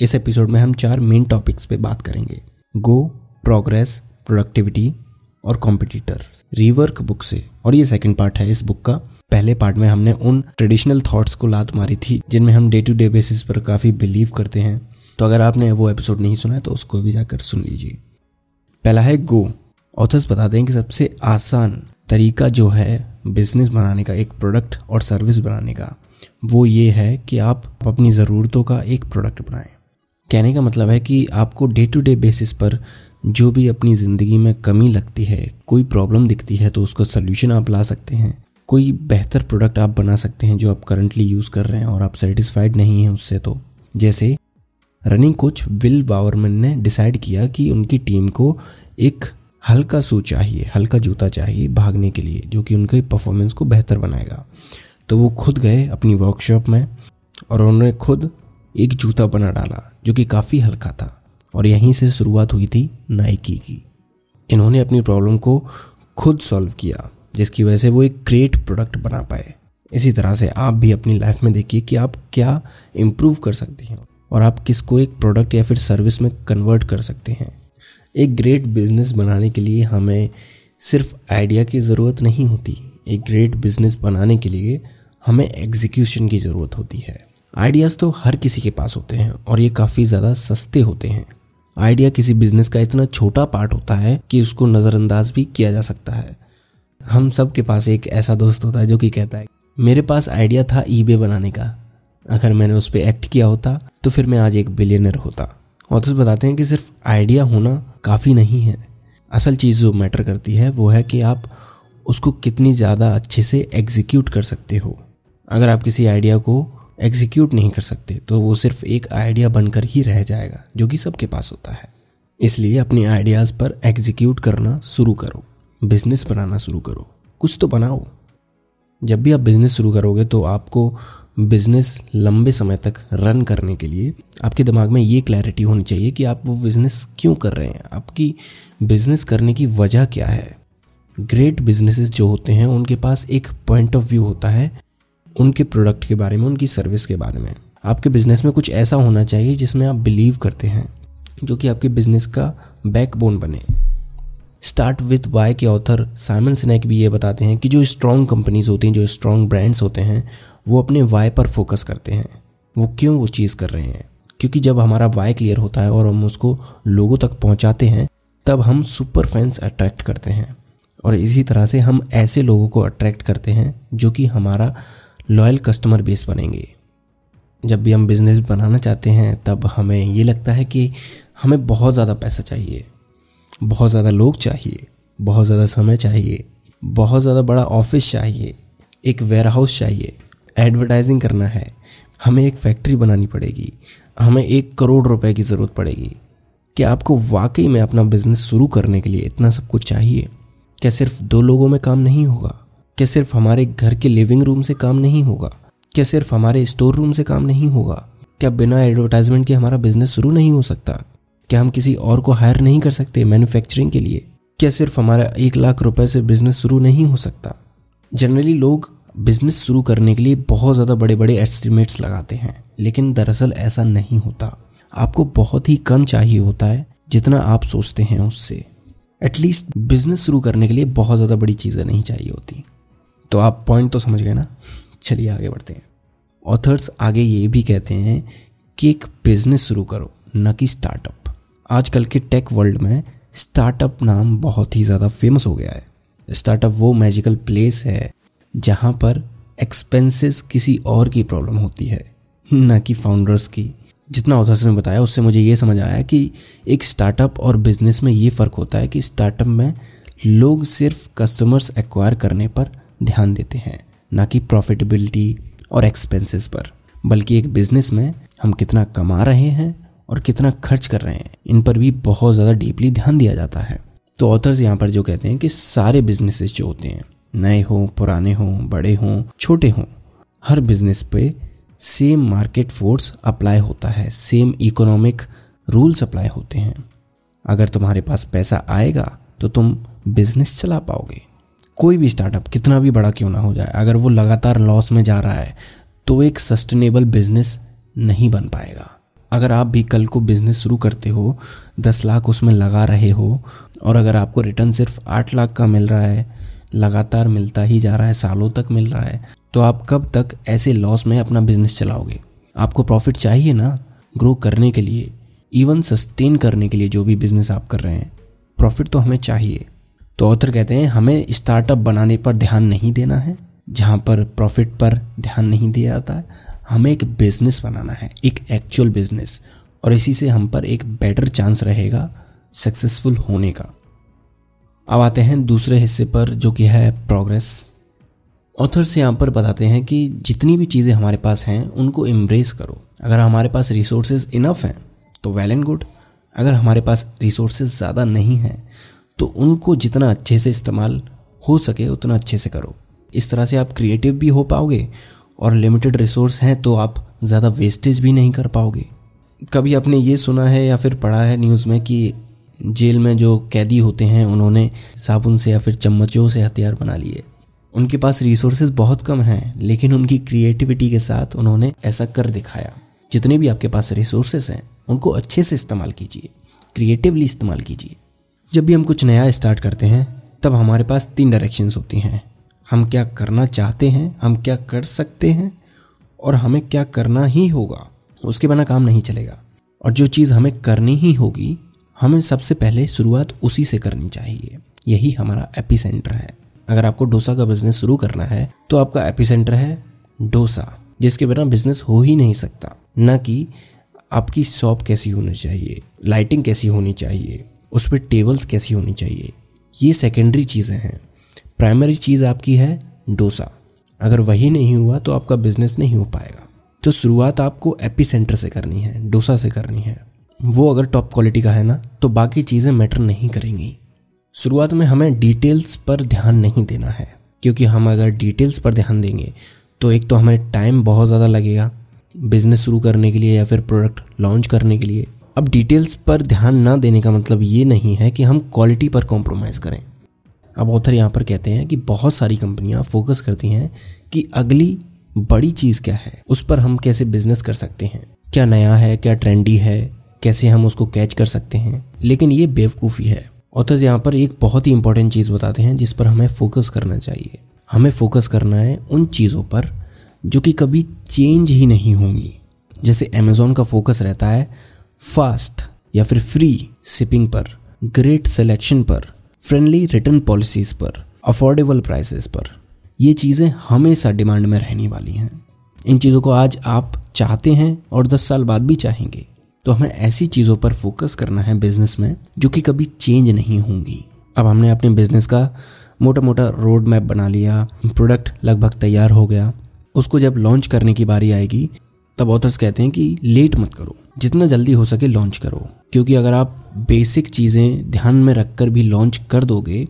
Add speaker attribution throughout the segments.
Speaker 1: इस एपिसोड में हम चार मेन टॉपिक्स पे बात करेंगे। गो प्रोग्रेस प्रोडक्टिविटी और कॉम्पिटिटर रिवर्क बुक से। और ये सेकंड पार्ट है इस बुक का। पहले पार्ट में हमने उन ट्रेडिशनल थॉट्स को लात मारी थी, जिनमें हम डे टू डे बेसिस पर काफ़ी बिलीव करते हैं। तो अगर आपने वो एपिसोड नहीं सुना है तो उसको भी जाकर सुन लीजिए। पहला है गो ऑथर्स बता दें कि सबसे आसान तरीका जो है बिज़नेस बनाने का, एक प्रोडक्ट और सर्विस बनाने का, वो ये है कि आप अपनी ज़रूरतों का एक प्रोडक्ट बनाएँ। कहने का मतलब है कि आपको डे टू डे बेसिस पर जो भी अपनी ज़िंदगी में कमी लगती है, कोई प्रॉब्लम दिखती है तो उसका सोल्यूशन आप ला सकते हैं। कोई बेहतर प्रोडक्ट आप बना सकते हैं जो आप करंटली यूज़ कर रहे हैं और आप सेटिस्फाइड नहीं हैं उससे तो। जैसे रनिंग कोच विल बावरमन ने डिसाइड किया कि उनकी टीम को एक हल्का शू चाहिए, हल्का जूता चाहिए भागने के लिए, जो कि उनके परफॉर्मेंस को बेहतर बनाएगा। तो वो खुद गए अपनी वर्कशॉप में और उन्होंने खुद एक जूता बना डाला, जो कि काफ़ी हल्का था, और यहीं से शुरुआत हुई थी नाइकी की। इन्होंने अपनी प्रॉब्लम को खुद सॉल्व किया, जिसकी वजह से वो एक ग्रेट प्रोडक्ट बना पाए। इसी तरह से आप भी अपनी लाइफ में देखिए कि आप क्या इम्प्रूव कर सकते हैं, और आप किसको एक प्रोडक्ट या फिर सर्विस में कन्वर्ट कर सकते हैं। एक ग्रेट बिज़नेस बनाने के लिए हमें सिर्फ़ आइडिया की ज़रूरत नहीं होती, एक ग्रेट बिज़नेस बनाने के लिए हमें एग्जीक्यूशन की ज़रूरत होती है। आइडियाज़ तो हर किसी के पास होते हैं और ये काफ़ी ज़्यादा सस्ते होते हैं। आइडिया किसी बिज़नेस का इतना छोटा पार्ट होता है कि उसको नज़रअंदाज भी किया जा सकता है। हम सब के पास एक ऐसा दोस्त होता है जो कि कहता है, मेरे पास आइडिया था ईबे बनाने का। अगर मैंने उस पर एक्ट किया होता तो फिर मैं आज एक बिलियनर होता। ऑथर्स बताते हैं कि सिर्फ़ आइडिया होना काफ़ी नहीं है। असल चीज़ जो मैटर करती है, वो है कि आप उसको कितनी ज़्यादा अच्छे से एग्जीक्यूट कर सकते हो। अगर आप किसी आइडिया को एग्जीक्यूट नहीं कर सकते तो वो सिर्फ़ एक आइडिया बनकर ही रह जाएगा, जो कि सबके पास होता है। इसलिए अपने आइडियाज़ पर एग्जीक्यूट करना शुरू करो बिज़नेस बनाना शुरू करो, कुछ तो बनाओ। जब भी आप बिज़नेस शुरू करोगे तो आपको बिज़नेस लंबे समय तक रन करने के लिए आपके दिमाग में ये क्लैरिटी होनी चाहिए कि आप वो बिज़नेस क्यों कर रहे हैं, आपकी बिज़नेस करने की वजह क्या है। ग्रेट बिजनेसेस जो होते हैं, उनके पास एक पॉइंट ऑफ़ व्यू होता है उनके प्रोडक्ट के बारे में, उनकी सर्विस के बारे में। आपके बिज़नेस में कुछ ऐसा होना चाहिए जिसमें आप बिलीव करते हैं, जो कि आपके बिज़नेस का बैकबोन बने। स्टार्ट विथ वाई के ऑथर साइमन स्नैक भी ये बताते हैं कि जो स्ट्रॉन्ग कंपनीज़ होती हैं, जो स्ट्रॉन्ग ब्रांड्स होते हैं, वो अपने वाई पर फोकस करते हैं। वो क्यों वो चीज़ कर रहे हैं? क्योंकि जब हमारा वाई क्लियर होता है और हम उसको लोगों तक पहुंचाते हैं, तब हम सुपर फैंस अट्रैक्ट करते हैं। और इसी तरह से हम ऐसे लोगों को अट्रैक्ट करते हैं, जो कि हमारा लॉयल कस्टमर बेस बनेंगे। जब भी हम बिज़नेस बनाना चाहते हैं, तब हमें ये लगता है कि हमें बहुत ज़्यादा पैसा चाहिए, बहुत ज़्यादा लोग चाहिए, बहुत ज़्यादा समय चाहिए, बहुत ज़्यादा बड़ा ऑफ़िस चाहिए, एक वेयर हाउस चाहिए एडवर्टाइजिंग करना है। हमें एक फैक्ट्री बनानी पड़ेगी, हमें एक करोड़ रुपए की ज़रूरत पड़ेगी। क्या आपको वाकई में अपना बिज़नेस शुरू करने के लिए इतना सब कुछ चाहिए? क्या सिर्फ़ दो लोगों में काम नहीं होगा? क्या सिर्फ़ हमारे घर के लिविंग रूम से काम नहीं होगा? क्या सिर्फ़ हमारे स्टोर रूम से काम नहीं होगा? क्या बिना एडवर्टाइजमेंट के हमारा बिज़नेस शुरू नहीं हो सकता? क्या हम किसी और को हायर नहीं कर सकते मैन्युफैक्चरिंग के लिए? क्या सिर्फ़ हमारा एक लाख रुपए से बिज़नेस शुरू नहीं हो सकता? जनरली लोग बिज़नेस शुरू करने के लिए बहुत ज़्यादा बड़े बड़े एस्टिमेट्स लगाते हैं, लेकिन दरअसल ऐसा नहीं होता। आपको बहुत ही कम चाहिए होता है, जितना आप सोचते हैं उससे। एटलीस्ट बिज़नेस शुरू करने के लिए बहुत ज़्यादा बड़ी चीज़ें नहीं चाहिए होती। तो आप पॉइंट तो समझ गए ना? चलिए आगे बढ़ते हैं। ऑथर्स आगे ये भी कहते हैं कि एक बिज़नेस शुरू करो, न कि स्टार्टअप आजकल के टेक वर्ल्ड में स्टार्टअप नाम बहुत ही ज़्यादा फ़ेमस हो गया है। स्टार्टअप वो मैजिकल प्लेस है जहाँ पर एक्सपेंसेस किसी और की प्रॉब्लम होती है, ना कि फाउंडर्स की। जितना ऑथर्स ने बताया, उससे मुझे ये समझ आया कि एक स्टार्टअप और बिज़नेस में ये फ़र्क होता है कि स्टार्टअप में लोग सिर्फ़ कस्टमर्स एक्वायर करने पर ध्यान देते हैं, ना कि प्रॉफिटेबिलिटी और एक्सपेंसेस पर, बल्कि एक बिज़नेस में हम कितना कमा रहे हैं और कितना खर्च कर रहे हैं, इन पर भी बहुत ज़्यादा डीपली ध्यान दिया जाता है। तो ऑथर्स यहाँ पर जो कहते हैं कि सारे बिजनेसेस जो होते हैं, नए हों, पुराने हों, बड़े हों, छोटे हों, हर बिज़नेस पे सेम मार्केट फोर्स अप्लाई होता है सेम इकोनॉमिक रूल्स अप्लाई होते हैं। अगर तुम्हारे पास पैसा आएगा तो तुम बिज़नेस चला पाओगे। कोई भी स्टार्टअप कितना भी बड़ा क्यों ना हो जाए, अगर वो लगातार लॉस में जा रहा है तो एक सस्टेनेबल बिज़नेस नहीं बन पाएगा। अगर आप भी कल को बिज़नेस शुरू करते हो, दस लाख उसमें लगा रहे हो, और अगर आपको रिटर्न सिर्फ़ आठ लाख का मिल रहा है, लगातार मिलता ही जा रहा है, सालों तक मिल रहा है तो आप कब तक ऐसे लॉस में अपना बिज़नेस चलाओगे? आपको प्रॉफिट चाहिए ना? ग्रो करने के लिए इवन सस्टेन करने के लिए जो भी बिज़नेस आप कर रहे हैं प्रॉफिट तो हमें चाहिए। तो ऑथर कहते हैं, हमें स्टार्टअप बनाने पर ध्यान नहीं देना है, जहाँ पर प्रॉफिट पर ध्यान नहीं दिया जाता है। हमें एक बिज़नेस बनाना है, एक एक्चुअल बिज़नेस और इसी से हम पर एक बेटर चांस रहेगा सक्सेसफुल होने का. अब आते हैं दूसरे हिस्से पर, जो कि है प्रोग्रेस ऑथर्स यहाँ पर बताते हैं कि जितनी भी चीज़ें हमारे पास हैं, उनको एम्ब्रेस करो। अगर हमारे पास रिसोर्सेज इनफ हैं तो वेल एंड गुड अगर हमारे पास रिसोर्सेज ज़्यादा नहीं हैं तो उनको जितना अच्छे से इस्तेमाल हो सके, उतना अच्छे से करो। इस तरह से आप क्रिएटिव भी हो पाओगे और लिमिटेड रिसोर्स हैं तो आप ज़्यादा वेस्टेज भी नहीं कर पाओगे। कभी आपने ये सुना है या फिर पढ़ा है न्यूज़ में कि जेल में जो कैदी होते हैं, उन्होंने साबुन से या फिर चम्मचों से हथियार बना लिए। उनके पास रिसोर्सेज बहुत कम हैं, लेकिन उनकी क्रिएटिविटी के साथ उन्होंने ऐसा कर दिखाया। जितने भी आपके पास रिसोर्सेज हैं, उनको अच्छे से इस्तेमाल कीजिए क्रिएटिवली इस्तेमाल कीजिए। जब भी हम कुछ नया स्टार्ट करते हैं, तब हमारे पास तीन डायरेक्शंस होती हैं। हम क्या करना चाहते हैं, हम क्या कर सकते हैं, और हमें क्या करना ही होगा, उसके बिना काम नहीं चलेगा। और जो चीज़ हमें करनी ही होगी, हमें सबसे पहले शुरुआत उसी से करनी चाहिए। यही हमारा एपी सेंटर है। अगर आपको डोसा का बिज़नेस शुरू करना है तो आपका एपी सेंटर है डोसा, जिसके बिना बिज़नेस हो ही नहीं सकता। न कि आपकी शॉप कैसी होनी चाहिए लाइटिंग कैसी होनी चाहिए। उस पर टेबल्स कैसी होनी चाहिए? ये सेकेंडरी चीज़ें हैं। प्राइमरी चीज़ आपकी है डोसा। अगर वही नहीं हुआ तो आपका बिज़नेस नहीं हो पाएगा। तो शुरुआत आपको एपी सेंटर से करनी है, डोसा से करनी है। वो अगर टॉप क्वालिटी का है ना तो बाकी चीज़ें मैटर नहीं करेंगी। शुरुआत में हमें डिटेल्स पर ध्यान नहीं देना है, क्योंकि हम अगर डिटेल्स पर ध्यान देंगे तो एक तो हमें टाइम बहुत ज़्यादा लगेगा। बिज़नेस शुरू करने के लिए या फिर प्रोडक्ट लॉन्च करने के लिए। अब डिटेल्स पर ध्यान ना देने का मतलब ये नहीं है कि हम क्वालिटी पर कॉम्प्रोमाइज़ करें। अब ऑथर यहाँ पर कहते हैं कि बहुत सारी कंपनियाँ फोकस करती हैं कि अगली बड़ी चीज़ क्या है, उस पर हम कैसे बिज़नेस कर सकते हैं। क्या नया है, क्या ट्रेंडी है, कैसे हम उसको कैच कर सकते हैं। लेकिन ये बेवकूफ़ी है। ऑथर्स यहाँ पर एक बहुत ही इंपॉर्टेंट चीज़ बताते हैं जिस पर हमें फोकस करना चाहिए। हमें फोकस करना है उन चीज़ों पर जो कि कभी चेंज ही नहीं होंगी। जैसे अमेजोन का फोकस रहता है फास्ट या फिर फ्री शिपिंग पर ग्रेट सिलेक्शन पर फ्रेंडली रिटर्न पॉलिसीज़ पर अफोर्डेबल प्राइसेस पर। ये चीज़ें हमेशा डिमांड में रहने वाली हैं। इन चीज़ों को आज आप चाहते हैं और दस साल बाद भी चाहेंगे तो हमें ऐसी चीज़ों पर फोकस करना है बिज़नेस में जो कि कभी चेंज नहीं होंगी। अब हमने अपने बिज़नेस का मोटा मोटा रोड मैप बना लिया प्रोडक्ट लगभग तैयार हो गया। उसको जब लॉन्च करने की बारी आएगी तब ऑथर्स कहते हैं कि लेट मत करो, जितना जल्दी हो सके लॉन्च करो। क्योंकि अगर आप बेसिक चीज़ें ध्यान में रखकर भी लॉन्च कर दोगे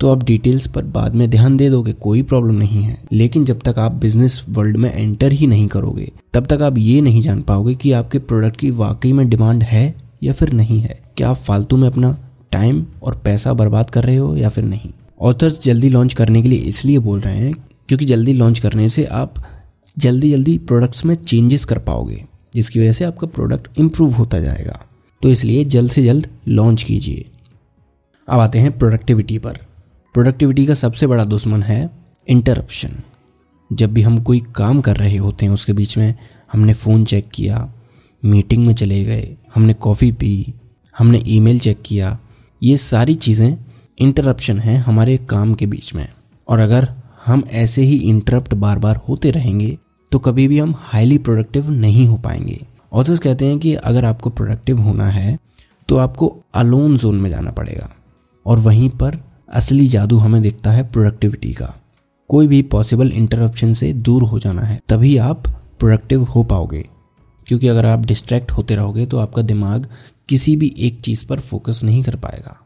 Speaker 1: तो आप डिटेल्स पर बाद में ध्यान दे दोगे, कोई प्रॉब्लम नहीं है। लेकिन जब तक आप बिज़नेस वर्ल्ड में एंटर ही नहीं करोगे, तब तक आप ये नहीं जान पाओगे कि आपके प्रोडक्ट की वाकई में डिमांड है या फिर नहीं है। क्या आप फालतू में अपना टाइम और पैसा बर्बाद कर रहे हो या फिर नहीं? ऑथर्स जल्दी लॉन्च करने के लिए इसलिए बोल रहे हैं, क्योंकि जल्दी लॉन्च करने से आप जल्दी जल्दी प्रोडक्ट्स में चेंजेस कर पाओगे, जिसकी वजह से आपका प्रोडक्ट इम्प्रूव होता जाएगा। तो इसलिए जल्द से जल्द लॉन्च कीजिए। अब आते हैं प्रोडक्टिविटी पर। प्रोडक्टिविटी का सबसे बड़ा दुश्मन है इंटरप्शन जब भी हम कोई काम कर रहे होते हैं, उसके बीच में हमने फ़ोन चेक किया मीटिंग में चले गए, हमने कॉफ़ी पी, हमने ईमेल चेक किया, ये सारी चीज़ें इंटरप्शन हैं हमारे काम के बीच में। और अगर हम ऐसे ही इंटरप्ट बार बार होते रहेंगे तो कभी भी हम हाईली प्रोडक्टिव नहीं हो पाएँगे। ऑथर्स कहते हैं कि अगर आपको प्रोडक्टिव होना है तो आपको अलोन जोन में जाना पड़ेगा। और वहीं पर असली जादू हमें दिखता है प्रोडक्टिविटी का। कोई भी पॉसिबल इंटरप्शन से दूर हो जाना है, तभी आप प्रोडक्टिव हो पाओगे। क्योंकि अगर आप डिस्ट्रैक्ट होते रहोगे तो आपका दिमाग किसी भी एक चीज़ पर फोकस नहीं कर पाएगा।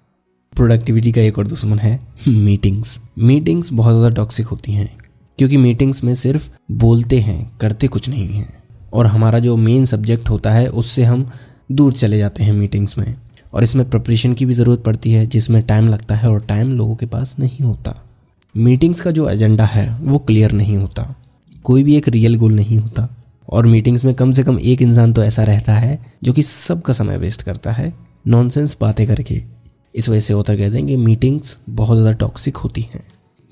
Speaker 1: प्रोडक्टिविटी का एक और दुश्मन है मीटिंग्स मीटिंग्स बहुत ज़्यादा टॉक्सिक होती हैं। क्योंकि मीटिंग्स में सिर्फ़ बोलते हैं, करते कुछ नहीं हैं। और हमारा जो मेन सब्जेक्ट होता है, उससे हम दूर चले जाते हैं मीटिंग्स में। और इसमें प्रिपरेशन की भी ज़रूरत पड़ती है, जिसमें टाइम लगता है और टाइम लोगों के पास नहीं होता। मीटिंग्स का जो एजेंडा है, वो क्लियर नहीं होता। कोई भी एक रियल गोल नहीं होता। और मीटिंग्स में कम से कम एक इंसान तो ऐसा रहता है, जो कि सबका समय वेस्ट करता है। नॉनसेंस बातें करके। इस वजह से होता कहते हैं कि मीटिंग्स बहुत ज़्यादा टॉक्सिक होती हैं।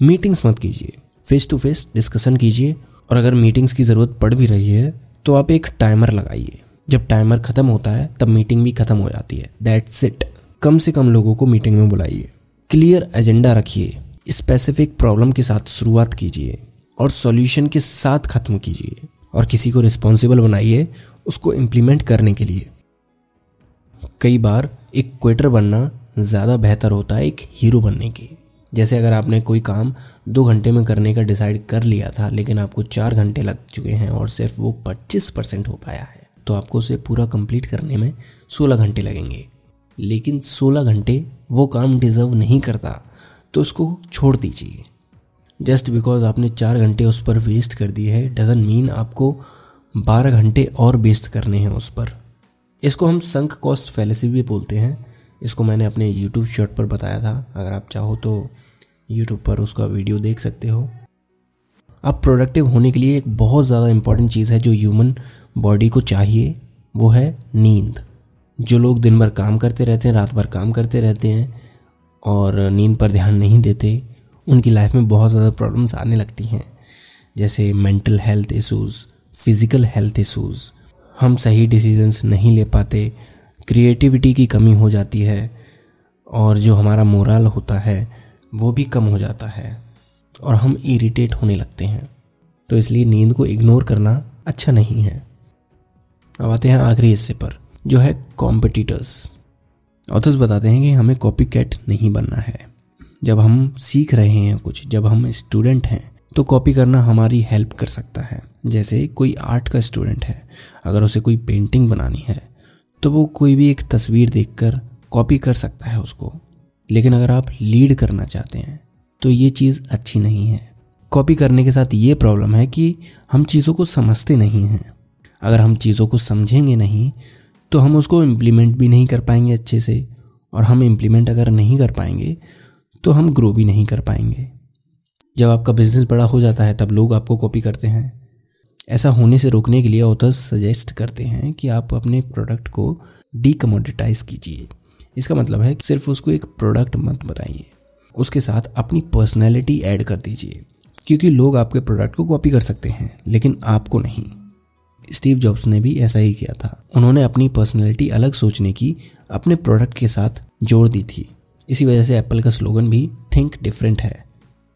Speaker 1: मीटिंग्स मत कीजिए। फेस टू फेस डिस्कशन कीजिए और अगर मीटिंग्स की ज़रूरत पड़ भी रही है तो आप एक टाइमर लगाइए। जब टाइमर ख़त्म होता है, तब मीटिंग भी ख़त्म हो जाती है। दैट्स इट कम से कम लोगों को मीटिंग में बुलाइए। क्लियर एजेंडा रखिए। स्पेसिफिक प्रॉब्लम के साथ शुरुआत कीजिए और सॉल्यूशन के साथ ख़त्म कीजिए और किसी को रिस्पॉन्सिबल बनाइए, उसको इम्प्लीमेंट करने के लिए। कई बार एक क्वेटर बनना ज़्यादा बेहतर होता है एक हीरो बनने की। जैसे अगर आपने कोई काम दो घंटे में करने का डिसाइड कर लिया था, लेकिन आपको चार घंटे लग चुके हैं और सिर्फ़ वो पच्चीस परसेंट हो पाया है तो आपको उसे पूरा कंप्लीट करने में सोलह घंटे लगेंगे। लेकिन सोलह घंटे वो काम डिज़र्व नहीं करता तो उसको छोड़ दीजिए। जस्ट बिकॉज़ आपने चार घंटे उस पर वेस्ट कर दिए है डजन मीन आपको बारह घंटे और वेस्ट करने हैं उस पर। इसको हम संक कॉस्ट फैलेसी भी बोलते हैं। इसको मैंने अपने यूट्यूब शॉर्ट पर बताया था। अगर आप चाहो तो यूट्यूब पर उसका वीडियो देख सकते हो। अब प्रोडक्टिव होने के लिए एक बहुत ज़्यादा इंपॉर्टेंट चीज़ है जो ह्यूमन बॉडी को चाहिए, वो है नींद। जो लोग दिन भर काम करते रहते हैं, रात भर काम करते रहते हैं और नींद पर ध्यान नहीं देते, उनकी लाइफ में बहुत ज़्यादा प्रॉब्लम्स आने लगती हैं। जैसे mental health issues physical health issues हम सही डिसीजंस नहीं ले पाते क्रिएटिविटी की कमी हो जाती है और जो हमारा मोरल होता है, वो भी कम हो जाता है और हम इरिटेट होने लगते हैं। तो इसलिए नींद को इग्नोर करना अच्छा नहीं है। अब आते हैं आखिरी हिस्से पर, जो है कॉम्पिटिटर्स ऑथर्स बताते हैं कि हमें कॉपी कैट नहीं बनना है। जब हम सीख रहे हैं कुछ, जब हम स्टूडेंट हैं तो कॉपी करना हमारी हेल्प कर सकता है। जैसे कोई आर्ट का स्टूडेंट है, अगर उसे कोई पेंटिंग बनानी है तो वो कोई भी एक तस्वीर देखकर कॉपी कर सकता है उसको। लेकिन अगर आप लीड करना चाहते हैं तो ये चीज़ अच्छी नहीं है। कॉपी करने के साथ ये प्रॉब्लम है कि हम चीज़ों को समझते नहीं हैं। अगर हम चीज़ों को समझेंगे नहीं तो हम उसको इम्प्लीमेंट भी नहीं कर पाएँगे अच्छे से, और हम इम्प्लीमेंट अगर नहीं कर पाएँगे तो हम ग्रो भी नहीं कर पाएँगे। जब आपका बिज़नेस बड़ा हो जाता है, तब लोग आपको कॉपी करते हैं। ऐसा होने से रोकने के लिए ऑथर्स सजेस्ट करते हैं कि आप अपने प्रोडक्ट को डीकमोडिटाइज कीजिए। इसका मतलब है कि सिर्फ़ उसको एक प्रोडक्ट मत बनाइए। उसके साथ अपनी पर्सनैलिटी ऐड कर दीजिए। क्योंकि लोग आपके प्रोडक्ट को कॉपी कर सकते हैं, लेकिन आपको नहीं। स्टीव जॉब्स ने भी ऐसा ही किया था। उन्होंने अपनी पर्सनैलिटी अलग सोचने की अपने प्रोडक्ट के साथ जोड़ दी थी। इसी वजह से एप्पल का स्लोगन भी थिंक डिफरेंट है।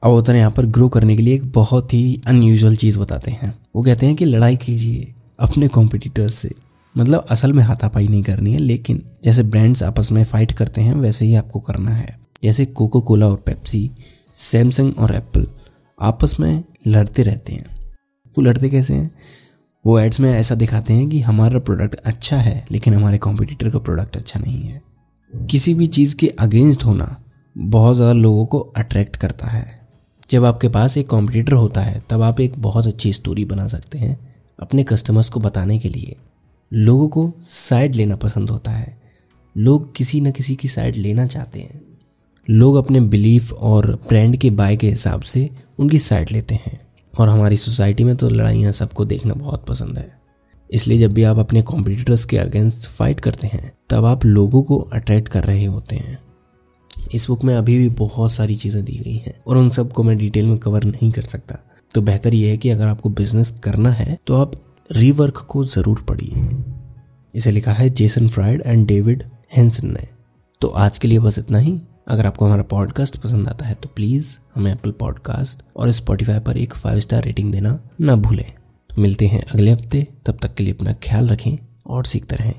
Speaker 1: अब उतर यहाँ पर ग्रो करने के लिए एक बहुत ही अनयूजल चीज़ बताते हैं। वो कहते हैं कि लड़ाई कीजिए अपने कॉम्पिटिटर्स से। मतलब असल में हाथापाई नहीं करनी है, लेकिन जैसे ब्रांड्स आपस में फाइट करते हैं, वैसे ही आपको करना है। जैसे कोको कोला और पेप्सी सैमसंग और एप्पल आपस में लड़ते रहते हैं। वो लड़ते कैसे हैं? वो एड्स में ऐसा दिखाते हैं कि हमारा प्रोडक्ट अच्छा है, लेकिन हमारे कॉम्पिटिटर का प्रोडक्ट अच्छा नहीं है। किसी भी चीज़ के अगेंस्ट होना बहुत ज़्यादा लोगों को अट्रैक्ट करता है। जब आपके पास एक कॉम्पिटिटर होता है, तब आप एक बहुत अच्छी स्टोरी बना सकते हैं अपने कस्टमर्स को बताने के लिए। लोगों को साइड लेना पसंद होता है। लोग किसी न किसी की साइड लेना चाहते हैं। लोग अपने बिलीफ और ब्रांड के बाय के हिसाब से उनकी साइड लेते हैं। और हमारी सोसाइटी में तो लड़ाइयाँ सबको देखना बहुत पसंद है। इसलिए जब भी आप अपने कॉम्पिटिटर्स के अगेंस्ट फाइट करते हैं, तब आप लोगों को अट्रैक्ट कर रहे होते हैं। इस बुक में अभी भी बहुत सारी चीज़ें दी गई हैं और उन सबको मैं डिटेल में कवर नहीं कर सकता। तो बेहतर यह है कि अगर आपको बिज़नेस करना है तो आप रीवर्क को ज़रूर पढ़िए। इसे लिखा है Jason Fried and David Hansson ने। तो आज के लिए बस इतना ही। अगर आपको हमारा पॉडकास्ट पसंद आता है तो प्लीज़ हमें एप्पल पॉडकास्ट और स्पॉटिफाई पर एक फाइव स्टार रेटिंग देना ना भूलें। तो मिलते हैं अगले हफ़्ते। तब तक के लिए अपना ख्याल रखें और सीखते रहें।